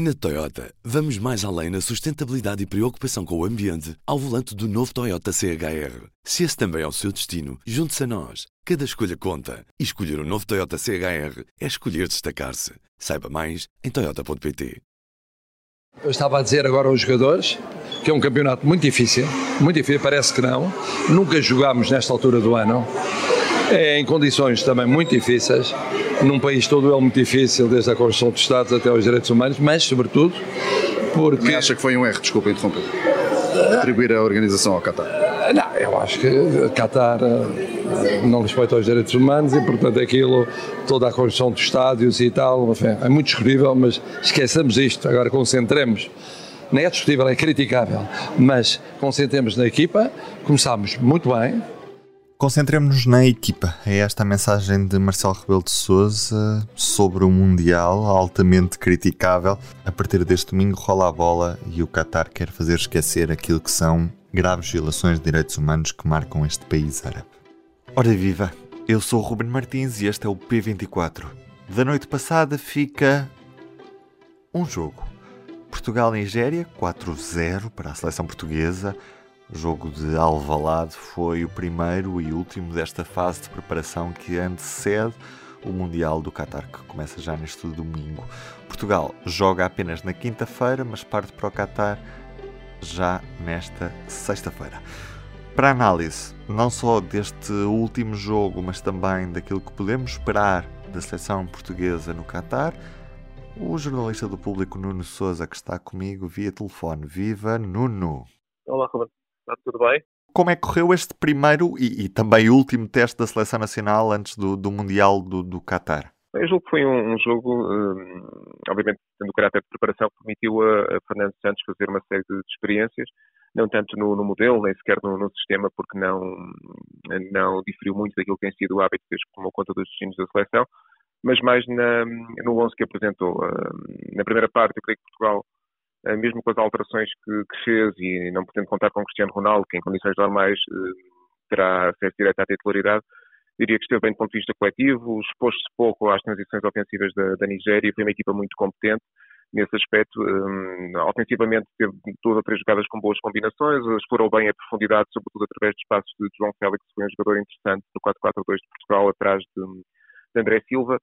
Na Toyota, vamos mais além na sustentabilidade e preocupação com o ambiente ao volante do novo Toyota CHR. Se esse também é o seu destino, junte-se a nós. Cada escolha conta. E escolher o um novo Toyota CHR é escolher destacar-se. Saiba mais em Toyota.pt. Eu estava a dizer agora aos jogadores que é um campeonato muito difícil, muito difícil, parece que não. Nunca jogámos nesta altura do ano. É em condições também muito difíceis num país todo ele muito difícil, desde a construção dos Estados até aos direitos humanos, mas, sobretudo, porque... Também acha que foi um erro, desculpa interromper, atribuir a organização ao Qatar? Não, eu acho que o Qatar eh, não respeita os direitos humanos e, portanto, aquilo, toda a construção dos estádios e tal, enfim, é muito discutível, mas esqueçamos isto, agora concentremos não é discutível, é criticável, mas concentremos na equipa, começámos muito bem, Concentremos-nos na equipa. É esta a mensagem de Marcelo Rebelo de Sousa sobre o Mundial, altamente criticável. A partir deste domingo rola a bola e o Qatar quer fazer esquecer aquilo que são graves violações de direitos humanos que marcam este país árabe. Ora viva, eu sou o Ruben Martins e este é o P24. Da noite passada fica um jogo. Portugal-Nigéria, 4-0 para a seleção portuguesa. Jogo de Alvalade foi o primeiro e último desta fase de preparação que antecede o Mundial do Qatar, que começa já neste domingo. Portugal joga apenas na quinta-feira, mas parte para o Qatar já nesta sexta-feira. Para análise, não só deste último jogo, mas também daquilo que podemos esperar da seleção portuguesa no Qatar, o jornalista do público Nuno Souza, que está comigo via telefone. Viva Nuno! Olá, Roberto. Tudo bem? Como é que correu este primeiro e, e também último teste da seleção nacional antes do, do Mundial do, do Qatar? Eu julgo que foi um, um jogo, um, obviamente, tendo o caráter de preparação, que permitiu a, a, Fernando Santos fazer uma série de, de experiências, não tanto no, no, modelo, nem sequer no, no, sistema, porque não, não diferiu muito daquilo que tem sido o hábito que tomou conta dos destinos da seleção, mas mais na, no 11 que apresentou. Na primeira parte, eu creio que Portugal mesmo com as alterações que, que, fez e não podendo contar com Cristiano Ronaldo, que em condições normais eh, terá acesso direto à titularidade, diria que esteve bem do ponto de vista coletivo, expôs-se pouco às transições ofensivas da, da Nigéria, foi uma equipa muito competente nesse aspecto. Um, ofensivamente teve todas as três jogadas com boas combinações, explorou bem a profundidade, sobretudo através dos passos de João Félix, que foi um jogador interessante no 4-4-2 de Portugal, atrás de, de André Silva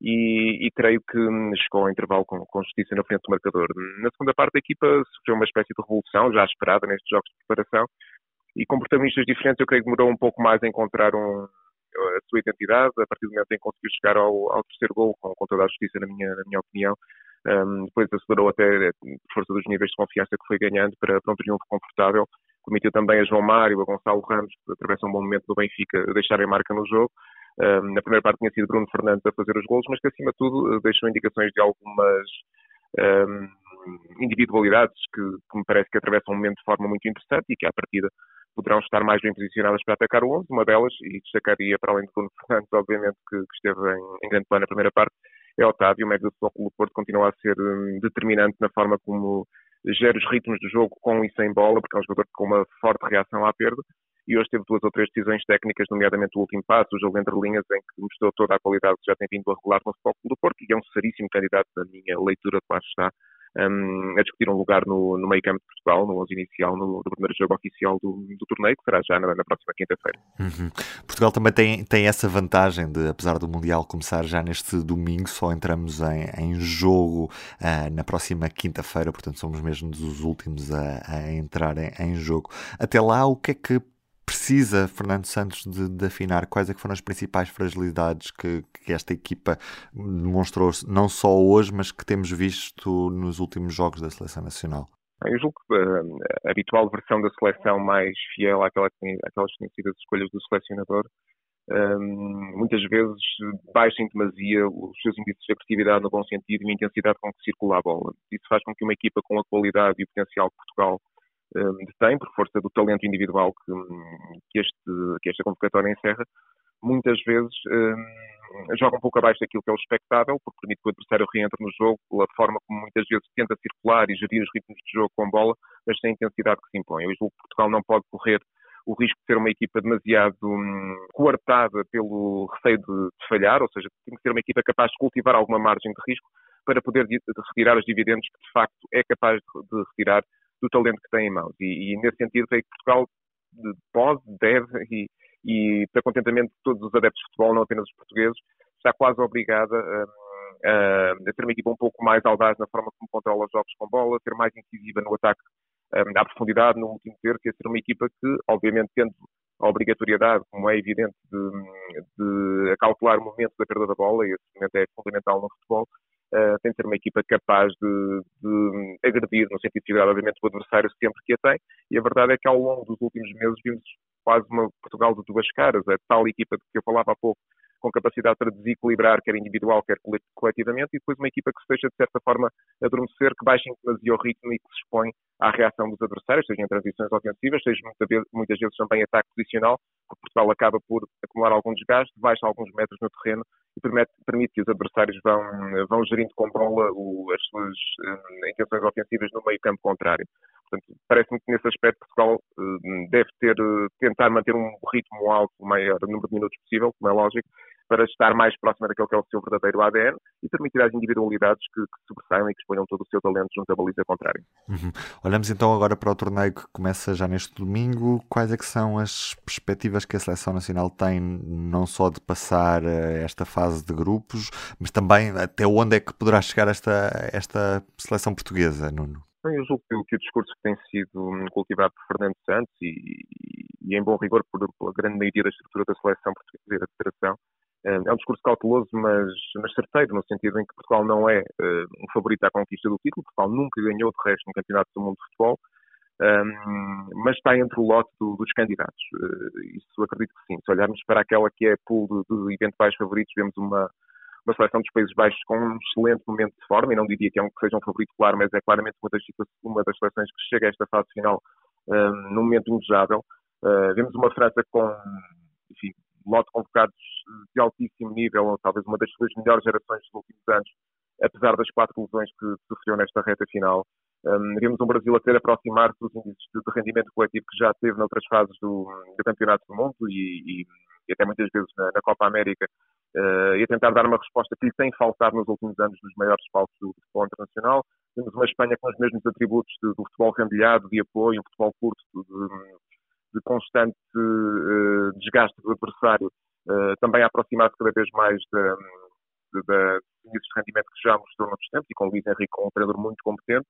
e, e, creio que chegou ao intervalo com, com, justiça na frente do marcador. Na segunda parte, a equipa sofreu uma espécie de revolução, já esperada nestes jogos de preparação, e com protagonistas diferentes, eu creio que demorou um pouco mais a encontrar um, a sua identidade, a partir do momento em que conseguiu chegar ao, ao terceiro gol, com, com, toda a justiça, na minha, na minha opinião. Um, depois acelerou até, por força dos níveis de confiança que foi ganhando, para, para um triunfo confortável. Permitiu também a João Mário, a Gonçalo Ramos, que atravessam um bom momento do Benfica, deixarem marca no jogo na primeira parte tinha sido Bruno Fernandes a fazer os golos, mas que acima de tudo eh, deixou indicações de algumas um, individualidades que, que, me parece que atravessam um momento de forma muito interessante e que à partida poderão estar mais bem posicionadas para atacar o 11. Uma delas, e destacaria para além de Bruno Fernandes, obviamente, que, que esteve em, em, grande plano na primeira parte, é Otávio. O médio do Futebol Porto continua a ser um, determinante na forma como gera os ritmos do jogo com e sem bola, porque é um jogador com uma forte reação à perda e hoje teve duas ou três decisões técnicas, nomeadamente o último passo, o jogo entre linhas, em que mostrou toda a qualidade que já tem vindo a regular no Futebol do Porto e é um seríssimo candidato, na minha leitura, claro está, um, a discutir um lugar no, no meio campo de Portugal, no 11 inicial, no, no, primeiro jogo oficial do, do torneio, que será já na, na próxima quinta-feira. Uhum. Portugal também tem, tem essa vantagem de, apesar do Mundial começar já neste domingo, só entramos em, em jogo uh, na próxima quinta-feira, portanto somos mesmo dos últimos a, a entrar em, em jogo. Até lá, o que é que precisa Fernando Santos de, de, afinar? Quais é foram as principais fragilidades que, que, esta equipa demonstrou, não só hoje, mas que temos visto nos últimos jogos da Seleção Nacional? Eu julgo que uh, a habitual versão da seleção mais fiel àquela, àquelas conhecidas escolhas do selecionador um, muitas vezes baixa em demasia os seus índices de agressividade no bom sentido e a intensidade com que circula a bola. Isso faz com que uma equipa com a qualidade e o potencial que Portugal detém, por força do talento individual que, que, este, que esta convocatória encerra, muitas vezes um, joga um pouco abaixo daquilo que é o expectável, porque permite que o adversário reentre no jogo, pela forma como muitas vezes tenta circular e gerir os ritmos de jogo com bola, mas sem a intensidade que se impõe. Eu julgo que Portugal não pode correr o risco de ser uma equipa demasiado hum, coartada pelo receio de, de, falhar, ou seja, tem que ser uma equipa capaz de cultivar alguma margem de risco, para poder retirar os dividendos que de facto é capaz de retirar do talento que tem em mãos. E, e nesse sentido, creio que Portugal pode, deve e, e para contentamento de todos os adeptos de futebol, não apenas os portugueses, está quase obrigada a, a, a ter uma equipa um pouco mais audaz na forma como controla os jogos com bola, ser mais incisiva no ataque à profundidade, no último terço, e ser uma equipa que, obviamente, tendo a obrigatoriedade, como é evidente, de, de calcular o momento da perda da bola, e esse momento é fundamental no futebol, uh, tem de ser uma equipa capaz de, de, agredir, no sentido de obviamente, o adversário sempre que a tem, e a verdade é que ao longo dos últimos meses vimos quase uma Portugal de duas caras, a tal equipa de que eu falava há pouco, com capacidade para desequilibrar, quer individual, quer coletivamente, e depois uma equipa que se deixa, de certa forma, adormecer, que baixa em demasiado o ritmo e que se expõe à reação dos adversários, seja em transições ofensivas, seja muitas vezes também ataque posicional, porque Portugal acaba por acumular algum desgaste, baixa alguns metros no terreno e permite, permite que os adversários vão, vão gerindo com bola o, as suas um, intenções ofensivas no meio campo contrário. Portanto, parece-me que nesse aspecto Portugal uh, deve ter, uh, tentar manter um ritmo alto, o maior número de minutos possível, como é lógico, para estar mais próxima daquele que é o seu verdadeiro ADN e permitir às individualidades que, que sobressaiam e que exponham todo o seu talento junto à baliza contrária. Uhum. Olhamos então agora para o torneio que começa já neste domingo. Quais é que são as perspectivas que a Seleção Nacional tem, não só de passar eh, esta fase de grupos, mas também até onde é que poderá chegar esta, esta Seleção Portuguesa, Nuno? Bem, eu julgo que o discurso que tem sido cultivado por Fernando Santos e, e, em bom rigor por, pela grande maioria da estrutura da seleção portuguesa e da federação é um discurso cauteloso, mas, mas certeiro, no sentido em que Portugal não é uh, um favorito à conquista do título. Portugal nunca ganhou, de resto, no Campeonato do Mundo de Futebol, um, mas está entre o lote do, dos candidatos. Uh, isso acredito que sim. Se olharmos para aquela que é pool de, eventuais favoritos, vemos uma, uma seleção dos Países Baixos com um excelente momento de forma, e não diria que, é um, que seja um favorito claro, mas é claramente uma das, uma das seleções que chega a esta fase final um, num momento indesejável. Uh, vemos uma França com, lote convocados de altíssimo nível, ou talvez uma das suas melhores gerações dos últimos anos, apesar das quatro lesões que sofreu nesta reta final. Um, vimos um Brasil a querer aproximar-se dos índices de rendimento coletivo que já teve noutras fases do, do Campeonato do Mundo e, e, e, até muitas vezes na, na Copa América, uh, e a tentar dar uma resposta que lhe tem faltado nos últimos anos nos maiores palcos do, futebol internacional. Temos uma Espanha com os mesmos atributos do, do futebol rendilhado, de apoio, um futebol curto, de, de constante uh, desgaste do adversário, uh, também a aproximar-se cada vez mais da, da, de rendimento que já mostrou noutros tempos e com o Luís Henrique, um treinador muito competente.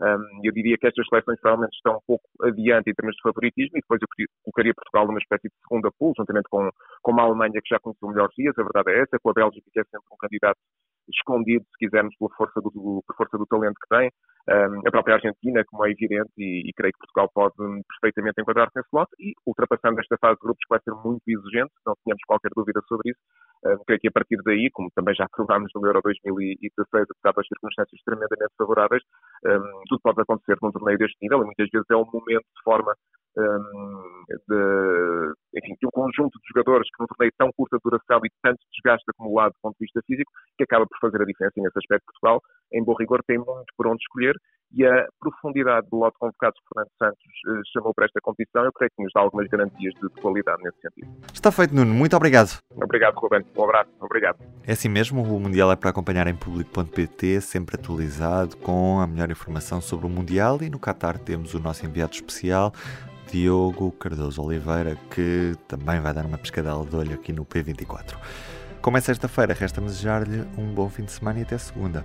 Um, eu diria que estas seleções provavelmente estão um pouco adiante em termos de favoritismo e depois eu colocaria Portugal numa espécie de segunda pool, juntamente com, com a Alemanha que já conheceu melhores dias, a verdade é essa, com a Bélgica que é sempre um candidato escondido, se quisermos, pela força do, por força do talento que tem. Um, a própria Argentina, como é evidente, e, e creio que Portugal pode um, perfeitamente enquadrar-se nesse lote, e ultrapassando esta fase de grupos que vai ser muito exigente, não tínhamos qualquer dúvida sobre isso, um, creio que a partir daí, como também já provámos no Euro 2016, apesar das circunstâncias tremendamente favoráveis, tudo pode acontecer num torneio deste nível, e muitas vezes é um momento de forma de, enfim, de um conjunto de jogadores que num torneio tão curta duração e tanto desgaste acumulado do ponto de vista físico, que acaba por fazer a diferença nesse aspecto Portugal, em bom rigor, tem muito por onde escolher e a profundidade do lote convocado por Fernando Santos eh, chamou para esta competição, eu creio que nos dá algumas garantias de qualidade nesse sentido. Está feito, Nuno. Muito obrigado. Obrigado, Ruben. Um abraço. Obrigado. É assim mesmo, o Mundial é para acompanhar em público.pt, sempre atualizado, com a melhor informação sobre o Mundial e no Qatar temos o nosso enviado especial, Diogo Cardoso Oliveira, que também vai dar uma pescadela de olho aqui no P24. Como é sexta-feira, resta-me desejar-lhe um bom fim de semana e até segunda.